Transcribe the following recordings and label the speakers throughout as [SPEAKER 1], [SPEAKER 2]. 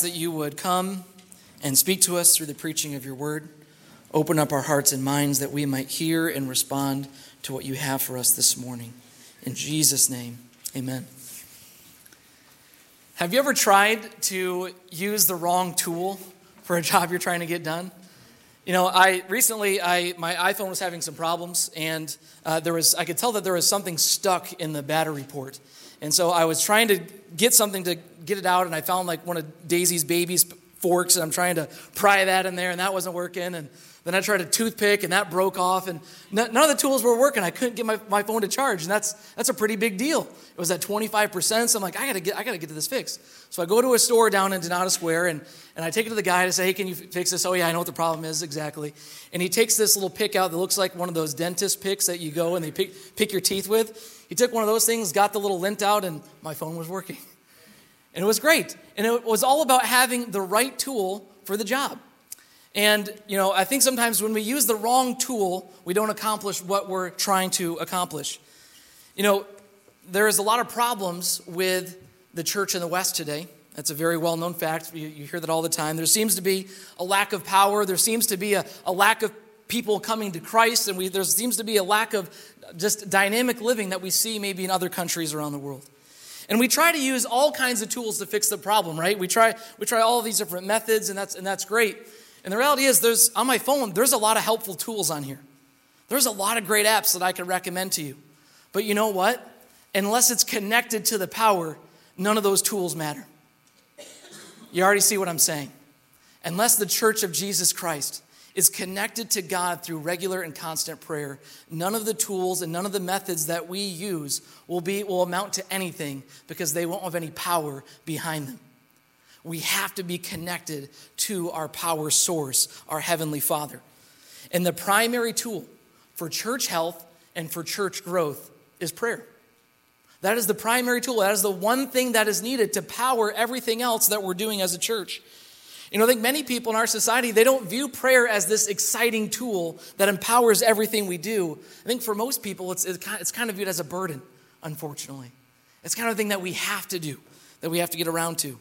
[SPEAKER 1] that you would come and speak to us through the preaching of your word. Open up our hearts and minds that we might hear and respond to what you have for us this morning. In Jesus' name, amen. Have you ever tried to use the wrong tool for a job you're trying to get done? You know, I recently I my iPhone was having some problems, and uh, there was I could tell that there was something stuck in the battery port, and so I was trying to get something to get it out, and I found like one of Daisy's baby's forks, and I'm trying to pry that in there, and that wasn't working. And then I tried a toothpick, and that broke off, and none of the tools were working. I couldn't get my, my phone to charge, and that's that's a pretty big deal. It was at 25%, so I'm like, I gotta get I gotta get to this fixed. So I go to a store down in Danada Square, and and I take it to the guy to say, hey, can you fix this? Oh yeah, I know what the problem is exactly. And he takes this little pick out that looks like one of those dentist picks that you go and they pick pick your teeth with. He took one of those things, got the little lint out, and my phone was working. And it was great. And it was all about having the right tool for the job. And, you know, I think sometimes when we use the wrong tool, we don't accomplish what we're trying to accomplish. You know, there is a lot of problems with the church in the West today. That's a very well known fact. You, you, hear that all the time. There seems to be a lack of power, there seems to be a, a lack of people coming to Christ, and we, there seems to be a lack of just dynamic living that we see maybe in other countries around the world. And we try to use all kinds of tools to fix the problem, right? We try, we try all these different methods, and that's, and that's great. And the reality is, there's, on my phone, there's a lot of helpful tools on here. There's a lot of great apps that I could recommend to you. But you know what? Unless it's connected to the power, none of those tools matter. You already see what I'm saying. Unless the church of Jesus Christ is connected to God through regular and constant prayer, none of the tools and none of the methods that we use will, be, will amount to anything because they won't have any power behind them. We have to be connected to our power source, our Heavenly Father. And the primary tool for church health and for church growth is prayer. That is the primary tool. That is the one thing that is needed to power everything else that we're doing as a church. You know, I think many people in our society, they don't view prayer as this exciting tool that empowers everything we do. I think for most people, it's, it's kind of viewed as a burden, unfortunately. It's kind of a thing that we have to do, that we have to get around to.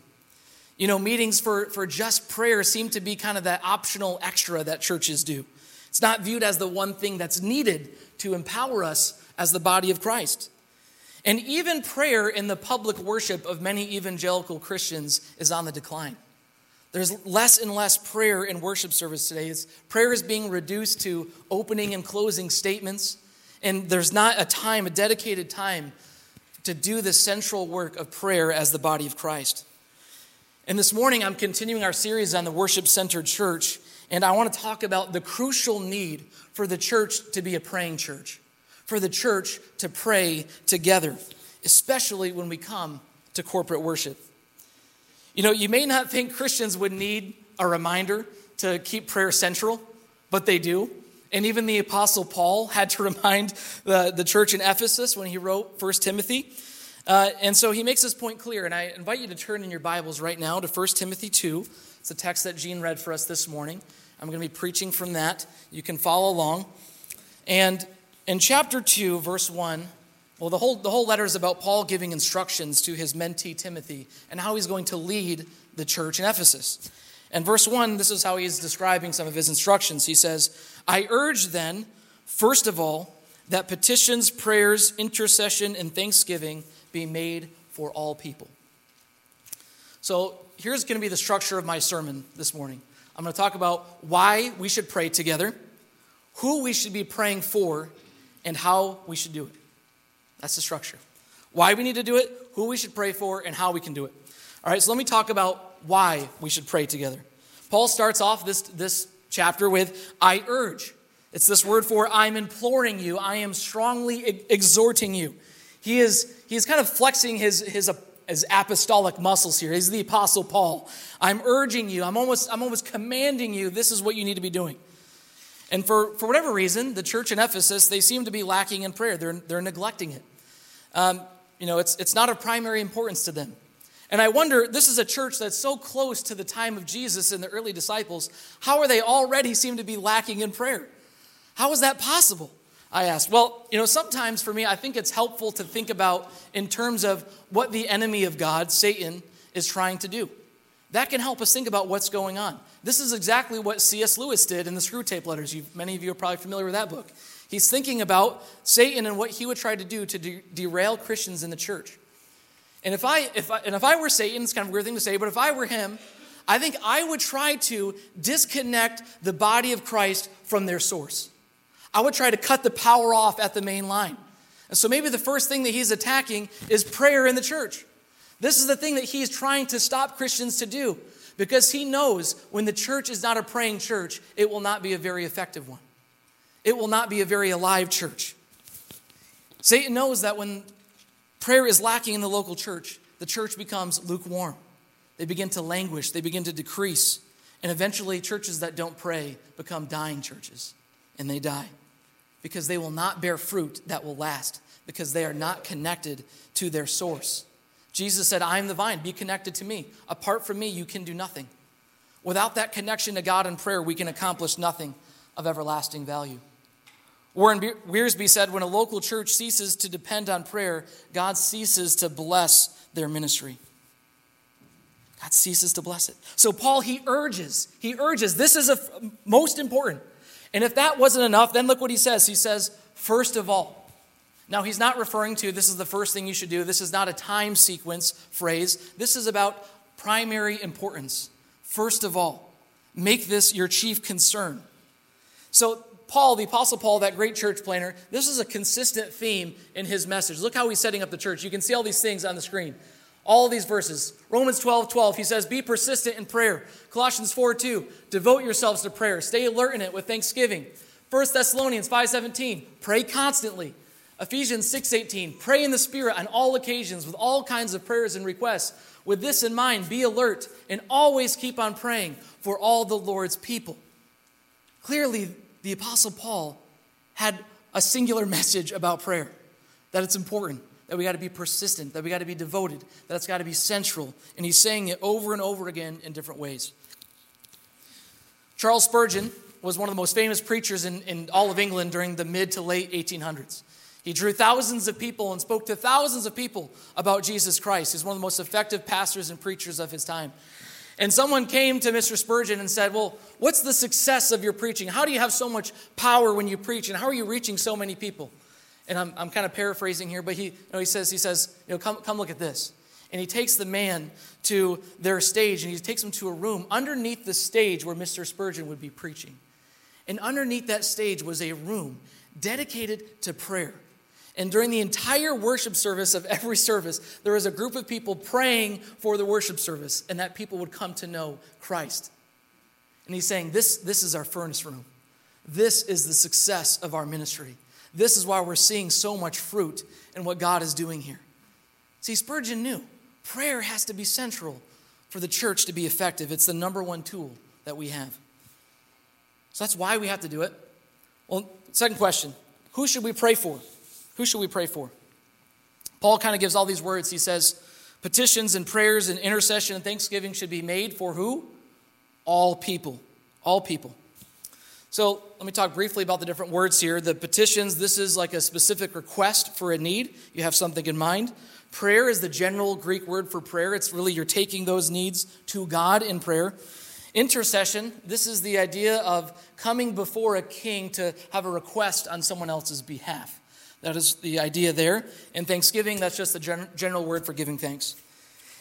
[SPEAKER 1] You know, meetings for, for just prayer seem to be kind of that optional extra that churches do. It's not viewed as the one thing that's needed to empower us as the body of Christ. And even prayer in the public worship of many evangelical Christians is on the decline. There's less and less prayer in worship service today. It's, prayer is being reduced to opening and closing statements, and there's not a time, a dedicated time, to do the central work of prayer as the body of Christ. And this morning, I'm continuing our series on the worship centered church, and I want to talk about the crucial need for the church to be a praying church, for the church to pray together, especially when we come to corporate worship. You know, you may not think Christians would need a reminder to keep prayer central, but they do. And even the Apostle Paul had to remind the, the church in Ephesus when he wrote 1 Timothy. Uh, and so he makes this point clear. And I invite you to turn in your Bibles right now to 1 Timothy 2. It's a text that Gene read for us this morning. I'm going to be preaching from that. You can follow along. And in chapter 2, verse 1, well, the whole, the whole letter is about Paul giving instructions to his mentee Timothy and how he's going to lead the church in Ephesus. And verse 1, this is how he's describing some of his instructions. He says, I urge then, first of all, that petitions, prayers, intercession, and thanksgiving be made for all people. So here's going to be the structure of my sermon this morning. I'm going to talk about why we should pray together, who we should be praying for, and how we should do it. That's the structure. Why we need to do it, who we should pray for, and how we can do it. All right, so let me talk about why we should pray together. Paul starts off this, this chapter with, I urge. It's this word for, I'm imploring you, I am strongly exhorting you. He is, he is kind of flexing his, his, his apostolic muscles here. He's the apostle Paul. I'm urging you, I'm almost, I'm almost commanding you, this is what you need to be doing. And for, for whatever reason, the church in Ephesus, they seem to be lacking in prayer. They're, they're neglecting it. Um, you know, it's, it's not of primary importance to them. And I wonder, this is a church that's so close to the time of Jesus and the early disciples. How are they already seem to be lacking in prayer? How is that possible? I asked. Well, you know, sometimes for me, I think it's helpful to think about in terms of what the enemy of God, Satan, is trying to do. That can help us think about what's going on. This is exactly what C.S. Lewis did in the Screwtape Letters. You, many of you are probably familiar with that book. He's thinking about Satan and what he would try to do to de- derail Christians in the church. And if I, if I, and if I were Satan, it's kind of a weird thing to say, but if I were him, I think I would try to disconnect the body of Christ from their source. I would try to cut the power off at the main line. And so maybe the first thing that he's attacking is prayer in the church. This is the thing that he's trying to stop Christians to do because he knows when the church is not a praying church, it will not be a very effective one. It will not be a very alive church. Satan knows that when prayer is lacking in the local church, the church becomes lukewarm. They begin to languish, they begin to decrease, and eventually churches that don't pray become dying churches, and they die because they will not bear fruit that will last because they are not connected to their source. Jesus said, I am the vine, be connected to me. Apart from me, you can do nothing. Without that connection to God in prayer, we can accomplish nothing of everlasting value. Warren Wiersbe said, When a local church ceases to depend on prayer, God ceases to bless their ministry. God ceases to bless it. So, Paul, he urges, he urges, this is a, most important. And if that wasn't enough, then look what he says. He says, first of all. Now, he's not referring to this is the first thing you should do. This is not a time sequence phrase. This is about primary importance. First of all, make this your chief concern. So, Paul, the Apostle Paul, that great church planner, this is a consistent theme in his message. Look how he's setting up the church. You can see all these things on the screen. All these verses. Romans 12, 12, he says, Be persistent in prayer. Colossians 4, 2, devote yourselves to prayer. Stay alert in it with thanksgiving. 1 Thessalonians 5, 17, pray constantly. Ephesians 6, 18, pray in the Spirit on all occasions with all kinds of prayers and requests. With this in mind, be alert and always keep on praying for all the Lord's people. Clearly, the Apostle Paul had a singular message about prayer that it's important that we got to be persistent, that we got to be devoted, that it's got to be central. And he's saying it over and over again in different ways. Charles Spurgeon was one of the most famous preachers in, in all of England during the mid to late 1800s. He drew thousands of people and spoke to thousands of people about Jesus Christ. He's one of the most effective pastors and preachers of his time. And someone came to Mr. Spurgeon and said, Well, what's the success of your preaching? How do you have so much power when you preach? And how are you reaching so many people? And I'm, I'm kind of paraphrasing here, but he, you know, he says, he says, you know, come, come look at this. And he takes the man to their stage and he takes him to a room underneath the stage where Mr. Spurgeon would be preaching. And underneath that stage was a room dedicated to prayer. And during the entire worship service of every service, there was a group of people praying for the worship service, and that people would come to know Christ. And he's saying, This, this is our furnace room. This is the success of our ministry. This is why we're seeing so much fruit in what God is doing here. See, Spurgeon knew prayer has to be central for the church to be effective. It's the number one tool that we have. So that's why we have to do it. Well, second question who should we pray for? Who should we pray for? Paul kind of gives all these words. He says, petitions and prayers and intercession and thanksgiving should be made for who? All people. All people. So let me talk briefly about the different words here. The petitions, this is like a specific request for a need. You have something in mind. Prayer is the general Greek word for prayer. It's really you're taking those needs to God in prayer. Intercession, this is the idea of coming before a king to have a request on someone else's behalf. That is the idea there. And thanksgiving, that's just the gen- general word for giving thanks.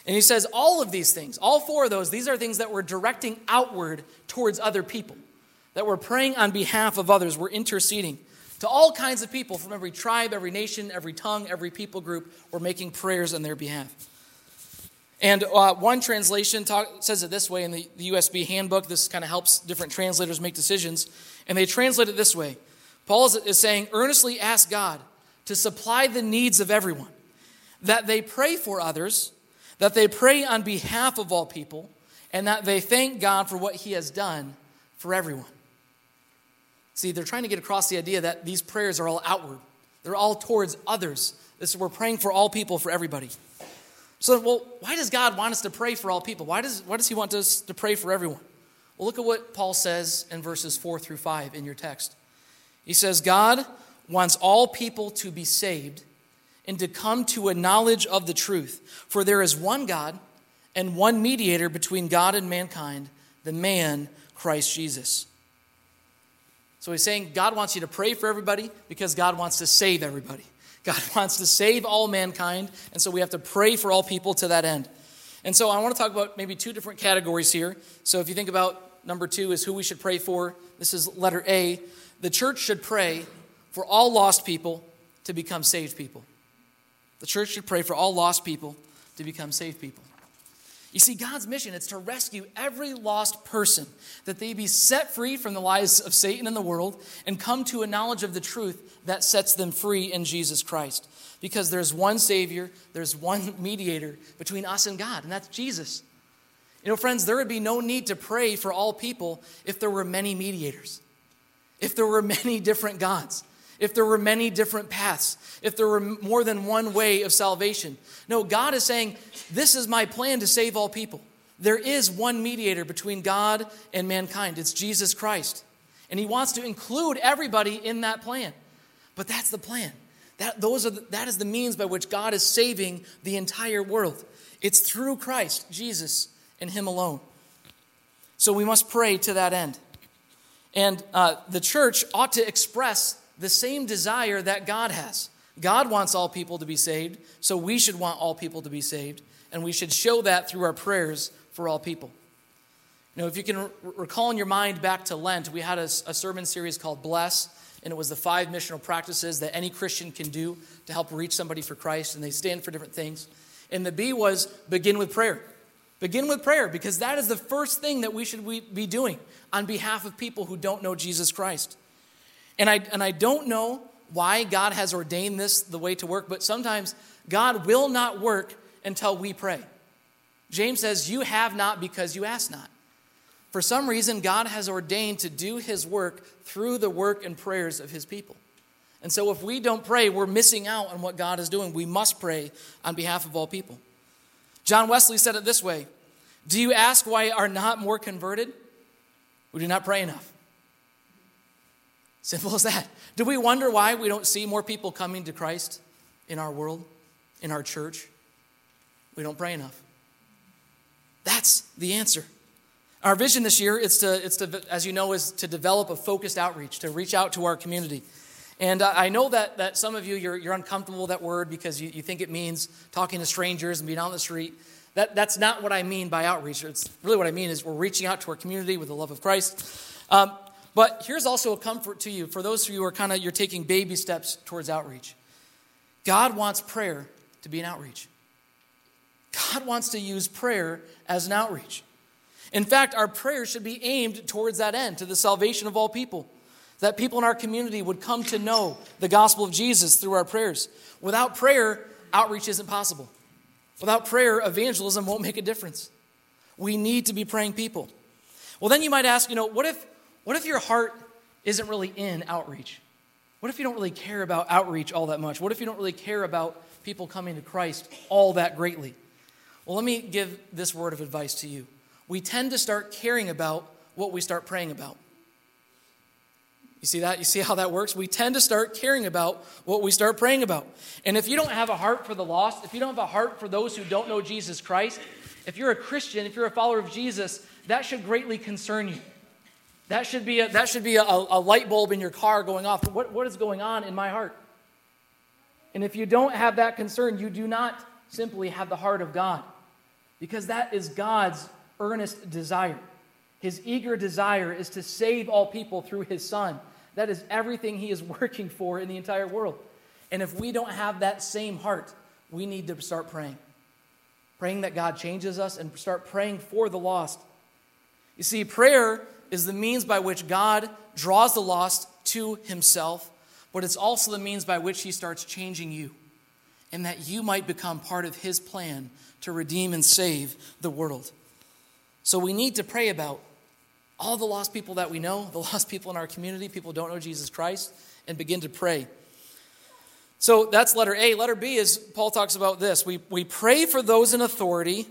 [SPEAKER 1] And he says all of these things, all four of those, these are things that we're directing outward towards other people that we're praying on behalf of others, we're interceding. To all kinds of people from every tribe, every nation, every tongue, every people group, we're making prayers on their behalf. And uh, one translation talk, says it this way in the, the USB handbook. This kind of helps different translators make decisions. And they translate it this way Paul is, is saying, earnestly ask God to supply the needs of everyone, that they pray for others, that they pray on behalf of all people, and that they thank God for what he has done for everyone. See, they're trying to get across the idea that these prayers are all outward, they're all towards others. This, we're praying for all people, for everybody. So, well, why does God want us to pray for all people? Why does, why does He want us to pray for everyone? Well, look at what Paul says in verses 4 through 5 in your text. He says, God wants all people to be saved and to come to a knowledge of the truth. For there is one God and one mediator between God and mankind, the man, Christ Jesus. So he's saying God wants you to pray for everybody because God wants to save everybody. God wants to save all mankind, and so we have to pray for all people to that end. And so I want to talk about maybe two different categories here. So if you think about number two is who we should pray for, this is letter A. The church should pray for all lost people to become saved people. The church should pray for all lost people to become saved people. You see, God's mission is to rescue every lost person, that they be set free from the lies of Satan and the world and come to a knowledge of the truth that sets them free in Jesus Christ. Because there's one Savior, there's one mediator between us and God, and that's Jesus. You know, friends, there would be no need to pray for all people if there were many mediators, if there were many different gods if there were many different paths, if there were more than one way of salvation. No, God is saying, This is my plan to save all people. There is one mediator between God and mankind, it's Jesus Christ. And He wants to include everybody in that plan. But that's the plan. That, those are the, that is the means by which God is saving the entire world. It's through Christ, Jesus, and Him alone. So we must pray to that end. And uh, the church ought to express the same desire that God has. God wants all people to be saved, so we should want all people to be saved, and we should show that through our prayers for all people. You know, if you can recall in your mind back to Lent, we had a, a sermon series called Bless, and it was the five missional practices that any Christian can do to help reach somebody for Christ, and they stand for different things. And the B was begin with prayer. Begin with prayer because that is the first thing that we should be doing on behalf of people who don't know Jesus Christ. And I, and I don't know why God has ordained this the way to work, but sometimes God will not work until we pray. James says, You have not because you ask not. For some reason, God has ordained to do his work through the work and prayers of his people. And so, if we don't pray, we're missing out on what God is doing. We must pray on behalf of all people. John Wesley said it this way Do you ask why are not more converted? We do not pray enough. Simple as that. Do we wonder why we don't see more people coming to Christ in our world, in our church? We don't pray enough. That's the answer. Our vision this year is to, it's to, as you know, is to develop a focused outreach, to reach out to our community. And I know that, that some of you, you're, you're uncomfortable with that word because you, you think it means talking to strangers and being on the street. That, that's not what I mean by outreach. It's really what I mean is we're reaching out to our community with the love of Christ. Um, but here's also a comfort to you for those of you who are kind of you're taking baby steps towards outreach. God wants prayer to be an outreach. God wants to use prayer as an outreach. In fact, our prayers should be aimed towards that end, to the salvation of all people. That people in our community would come to know the gospel of Jesus through our prayers. Without prayer, outreach isn't possible. Without prayer, evangelism won't make a difference. We need to be praying people. Well, then you might ask, you know, what if what if your heart isn't really in outreach? What if you don't really care about outreach all that much? What if you don't really care about people coming to Christ all that greatly? Well, let me give this word of advice to you. We tend to start caring about what we start praying about. You see that? You see how that works? We tend to start caring about what we start praying about. And if you don't have a heart for the lost, if you don't have a heart for those who don't know Jesus Christ, if you're a Christian, if you're a follower of Jesus, that should greatly concern you. That should be a, that should be a, a light bulb in your car going off. What, what is going on in my heart? And if you don't have that concern, you do not simply have the heart of God, because that is God's earnest desire. His eager desire is to save all people through his Son. That is everything he is working for in the entire world. And if we don't have that same heart, we need to start praying. Praying that God changes us and start praying for the lost. You see, prayer is the means by which God draws the lost to himself, but it's also the means by which he starts changing you, and that you might become part of his plan to redeem and save the world. So we need to pray about all the lost people that we know, the lost people in our community, people don't know Jesus Christ, and begin to pray. So that's letter A. Letter B is Paul talks about this. We, we pray for those in authority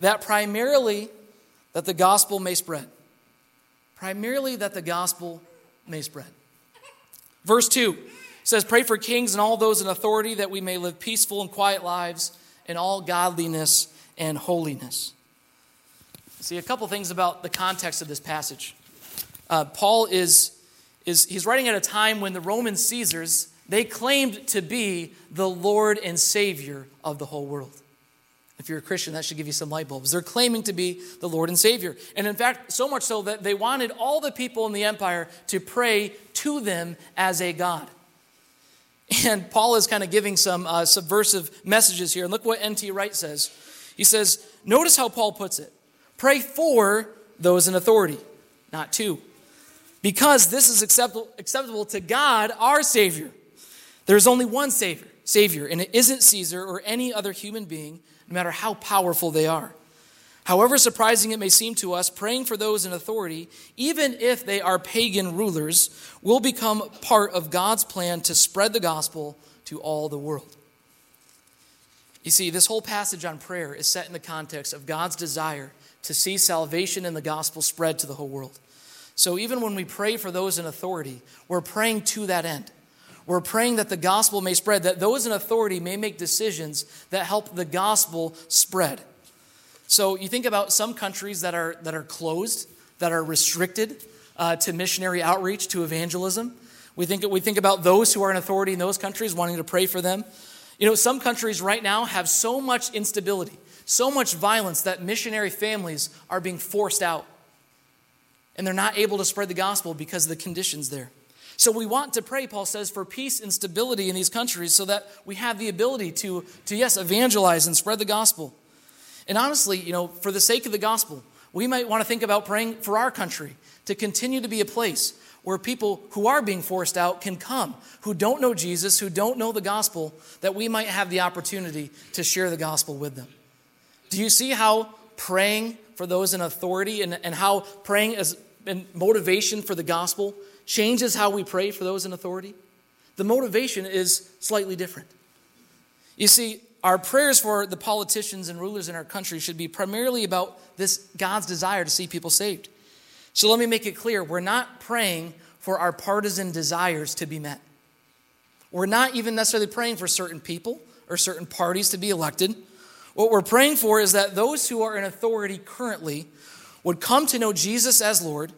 [SPEAKER 1] that primarily that the gospel may spread primarily that the gospel may spread. Verse 2 says, Pray for kings and all those in authority that we may live peaceful and quiet lives in all godliness and holiness. See, a couple things about the context of this passage. Uh, Paul is, is he's writing at a time when the Roman Caesars, they claimed to be the Lord and Savior of the whole world. If you're a Christian, that should give you some light bulbs. They're claiming to be the Lord and Savior. And in fact, so much so that they wanted all the people in the empire to pray to them as a God. And Paul is kind of giving some uh, subversive messages here. And look what N.T. Wright says. He says, Notice how Paul puts it pray for those in authority, not to. Because this is acceptable, acceptable to God, our Savior. There's only one Savior, Savior, and it isn't Caesar or any other human being no matter how powerful they are. However surprising it may seem to us, praying for those in authority, even if they are pagan rulers, will become part of God's plan to spread the gospel to all the world. You see, this whole passage on prayer is set in the context of God's desire to see salvation and the gospel spread to the whole world. So even when we pray for those in authority, we're praying to that end. We're praying that the gospel may spread, that those in authority may make decisions that help the gospel spread. So you think about some countries that are, that are closed, that are restricted uh, to missionary outreach, to evangelism. We think, we think about those who are in authority in those countries, wanting to pray for them. You know, some countries right now have so much instability, so much violence that missionary families are being forced out. And they're not able to spread the gospel because of the conditions there. So we want to pray, Paul says, for peace and stability in these countries so that we have the ability to, to yes, evangelize and spread the gospel. And honestly, you know, for the sake of the gospel, we might want to think about praying for our country to continue to be a place where people who are being forced out can come, who don't know Jesus, who don't know the gospel, that we might have the opportunity to share the gospel with them. Do you see how praying for those in authority and, and how praying as motivation for the gospel changes how we pray for those in authority? The motivation is slightly different. You see, our prayers for the politicians and rulers in our country should be primarily about this God's desire to see people saved. So let me make it clear we're not praying for our partisan desires to be met. We're not even necessarily praying for certain people or certain parties to be elected. What we're praying for is that those who are in authority currently would come to know Jesus as Lord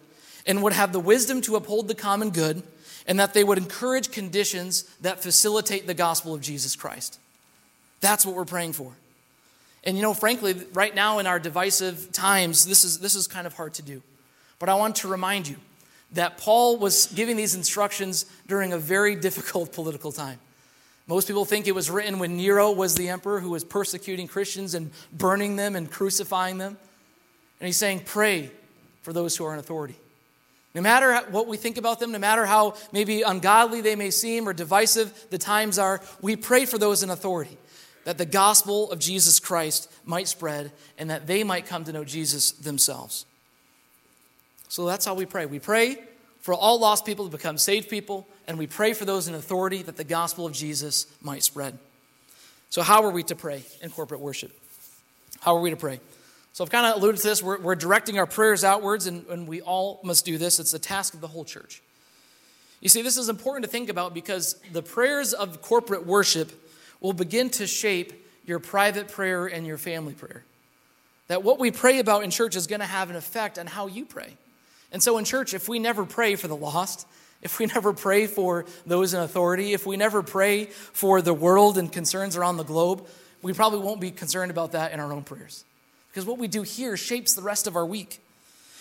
[SPEAKER 1] and would have the wisdom to uphold the common good, and that they would encourage conditions that facilitate the gospel of Jesus Christ. That's what we're praying for. And you know, frankly, right now in our divisive times, this is, this is kind of hard to do. But I want to remind you that Paul was giving these instructions during a very difficult political time. Most people think it was written when Nero was the emperor who was persecuting Christians and burning them and crucifying them. And he's saying, Pray for those who are in authority. No matter what we think about them, no matter how maybe ungodly they may seem or divisive the times are, we pray for those in authority that the gospel of Jesus Christ might spread and that they might come to know Jesus themselves. So that's how we pray. We pray for all lost people to become saved people, and we pray for those in authority that the gospel of Jesus might spread. So, how are we to pray in corporate worship? How are we to pray? So I've kind of alluded to this. We're, we're directing our prayers outwards, and, and we all must do this. It's the task of the whole church. You see, this is important to think about because the prayers of corporate worship will begin to shape your private prayer and your family prayer. That what we pray about in church is going to have an effect on how you pray. And so in church, if we never pray for the lost, if we never pray for those in authority, if we never pray for the world and concerns around the globe, we probably won't be concerned about that in our own prayers because what we do here shapes the rest of our week.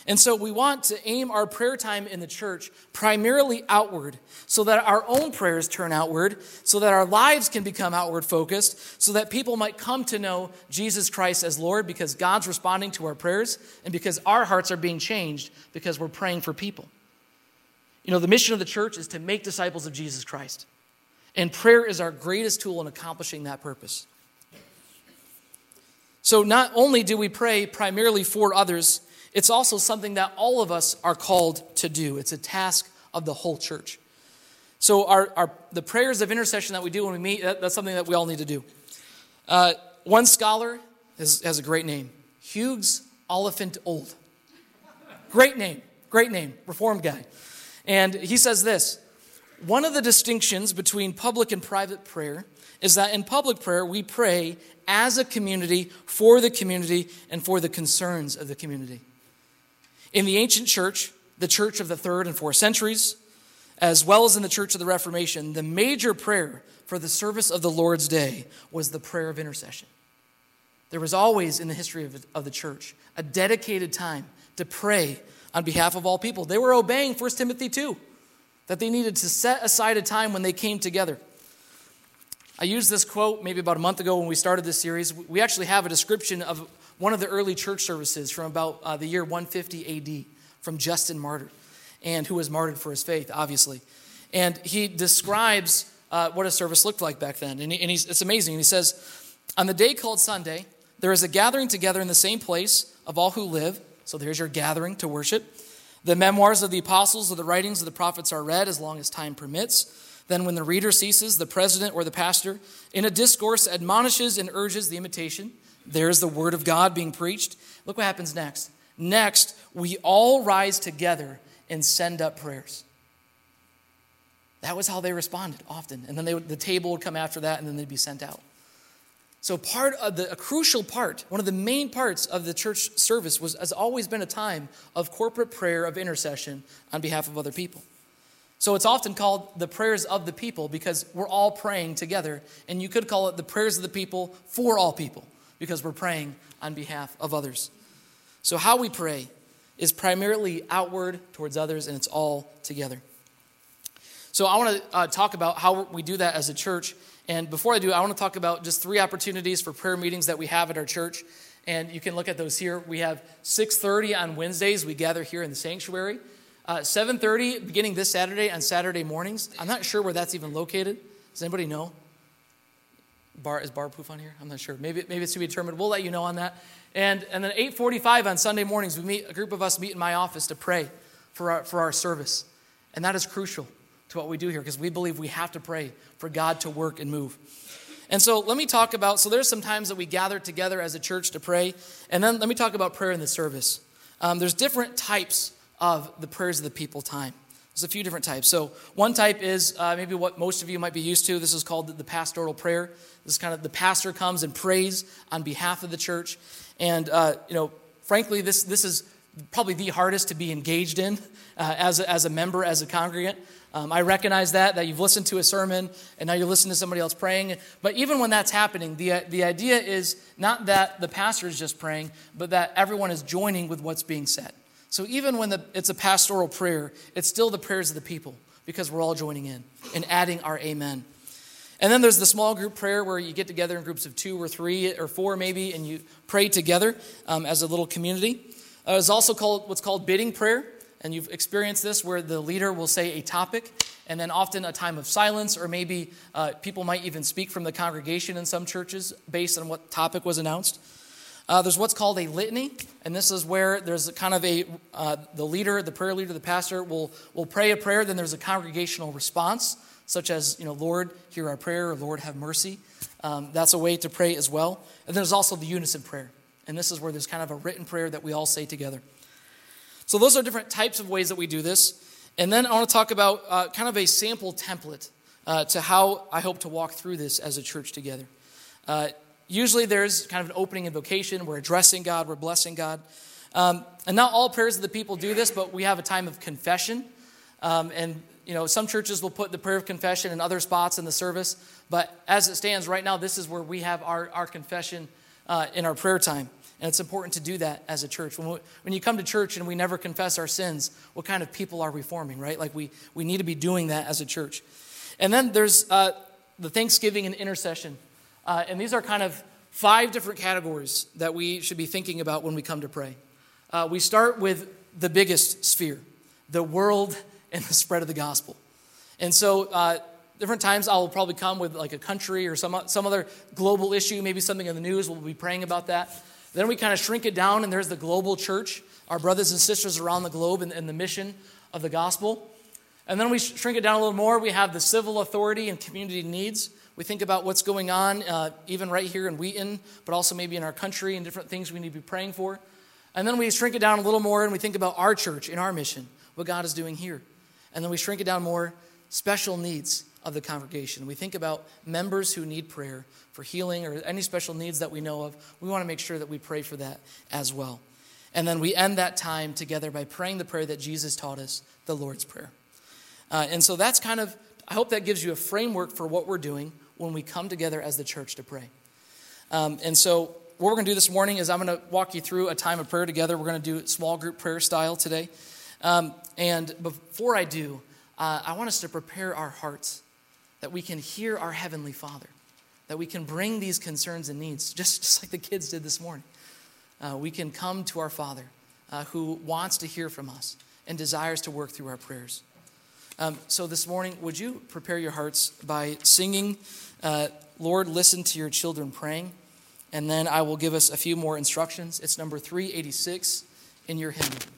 [SPEAKER 1] And so we want to aim our prayer time in the church primarily outward so that our own prayers turn outward, so that our lives can become outward focused, so that people might come to know Jesus Christ as Lord because God's responding to our prayers and because our hearts are being changed because we're praying for people. You know, the mission of the church is to make disciples of Jesus Christ. And prayer is our greatest tool in accomplishing that purpose. So not only do we pray primarily for others, it's also something that all of us are called to do. It's a task of the whole church. So our, our the prayers of intercession that we do when we meet, that, that's something that we all need to do. Uh, one scholar has, has a great name, Hughes Oliphant Old. Great name, great name, reformed guy. And he says this one of the distinctions between public and private prayer is that in public prayer, we pray as a community, for the community, and for the concerns of the community. In the ancient church, the church of the third and fourth centuries, as well as in the church of the Reformation, the major prayer for the service of the Lord's day was the prayer of intercession. There was always in the history of, the church a dedicated time to pray on behalf of all people. They were obeying 1 Timothy 2, that they needed to set aside a time when they came together. I used this quote maybe about a month ago when we started this series. We actually have a description of one of the early church services from about uh, the year 150 AD from Justin Martyr, and who was martyred for his faith, obviously. And he describes uh, what a service looked like back then. And, he, and it's amazing. He says, On the day called Sunday, there is a gathering together in the same place of all who live. So there's your gathering to worship. The memoirs of the apostles or the writings of the prophets are read as long as time permits. Then, when the reader ceases, the president or the pastor, in a discourse, admonishes and urges the imitation. There's the word of God being preached. Look what happens next. Next, we all rise together and send up prayers. That was how they responded often. And then they, the table would come after that, and then they'd be sent out. So, part of the, a crucial part, one of the main parts of the church service was, has always been a time of corporate prayer of intercession on behalf of other people. So it's often called the prayers of the people because we're all praying together. And you could call it the prayers of the people for all people because we're praying on behalf of others. So, how we pray is primarily outward towards others, and it's all together. So, I want to uh, talk about how we do that as a church. And before I do, I want to talk about just three opportunities for prayer meetings that we have at our church. And you can look at those here. We have 6:30 on Wednesdays. We gather here in the sanctuary. Uh, 7.30, beginning this Saturday on Saturday mornings. I'm not sure where that's even located. Does anybody know? Bar, is Bar Poof on here? I'm not sure. Maybe, maybe it's to be determined. We'll let you know on that. And, and then 8.45 on Sunday mornings, we meet, a group of us meet in my office to pray for our, for our service. And that is crucial to what we do here because we believe we have to pray for God to work and move. And so let me talk about, so there's some times that we gather together as a church to pray. And then let me talk about prayer in the service. Um, there's different types of the prayers of the people time. There's a few different types. So, one type is uh, maybe what most of you might be used to. This is called the pastoral prayer. This is kind of the pastor comes and prays on behalf of the church. And, uh, you know, frankly, this, this is probably the hardest to be engaged in uh, as, a, as a member, as a congregant. Um, I recognize that, that you've listened to a sermon and now you're listening to somebody else praying. But even when that's happening, the, the idea is not that the pastor is just praying, but that everyone is joining with what's being said. So even when the, it's a pastoral prayer, it's still the prayers of the people because we're all joining in and adding our amen. And then there's the small group prayer where you get together in groups of two or three or four maybe, and you pray together um, as a little community. Uh, it's also called what's called bidding prayer, and you've experienced this where the leader will say a topic, and then often a time of silence, or maybe uh, people might even speak from the congregation in some churches based on what topic was announced. Uh, there's what's called a litany, and this is where there's kind of a uh, the leader, the prayer leader, the pastor will will pray a prayer. Then there's a congregational response, such as you know, Lord, hear our prayer, or Lord, have mercy. Um, that's a way to pray as well. And there's also the unison prayer, and this is where there's kind of a written prayer that we all say together. So those are different types of ways that we do this. And then I want to talk about uh, kind of a sample template uh, to how I hope to walk through this as a church together. Uh, Usually there's kind of an opening invocation. We're addressing God, we're blessing God. Um, and not all prayers of the people do this, but we have a time of confession. Um, and, you know, some churches will put the prayer of confession in other spots in the service. But as it stands right now, this is where we have our, our confession uh, in our prayer time. And it's important to do that as a church. When, we, when you come to church and we never confess our sins, what kind of people are we forming, right? Like we, we need to be doing that as a church. And then there's uh, the thanksgiving and intercession. Uh, and these are kind of five different categories that we should be thinking about when we come to pray. Uh, we start with the biggest sphere the world and the spread of the gospel. And so, uh, different times I'll probably come with like a country or some, some other global issue, maybe something in the news, we'll be praying about that. Then we kind of shrink it down, and there's the global church, our brothers and sisters around the globe, and, and the mission of the gospel. And then we shrink it down a little more. We have the civil authority and community needs. We think about what's going on, uh, even right here in Wheaton, but also maybe in our country and different things we need to be praying for. And then we shrink it down a little more and we think about our church and our mission, what God is doing here. And then we shrink it down more special needs of the congregation. We think about members who need prayer for healing or any special needs that we know of. We want to make sure that we pray for that as well. And then we end that time together by praying the prayer that Jesus taught us, the Lord's Prayer. Uh, and so that's kind of, I hope that gives you a framework for what we're doing when we come together as the church to pray. Um, and so, what we're going to do this morning is I'm going to walk you through a time of prayer together. We're going to do small group prayer style today. Um, and before I do, uh, I want us to prepare our hearts that we can hear our Heavenly Father, that we can bring these concerns and needs, just, just like the kids did this morning. Uh, we can come to our Father uh, who wants to hear from us and desires to work through our prayers. Um, so this morning, would you prepare your hearts by singing, uh, Lord, listen to your children praying? And then I will give us a few more instructions. It's number 386 in your hymn.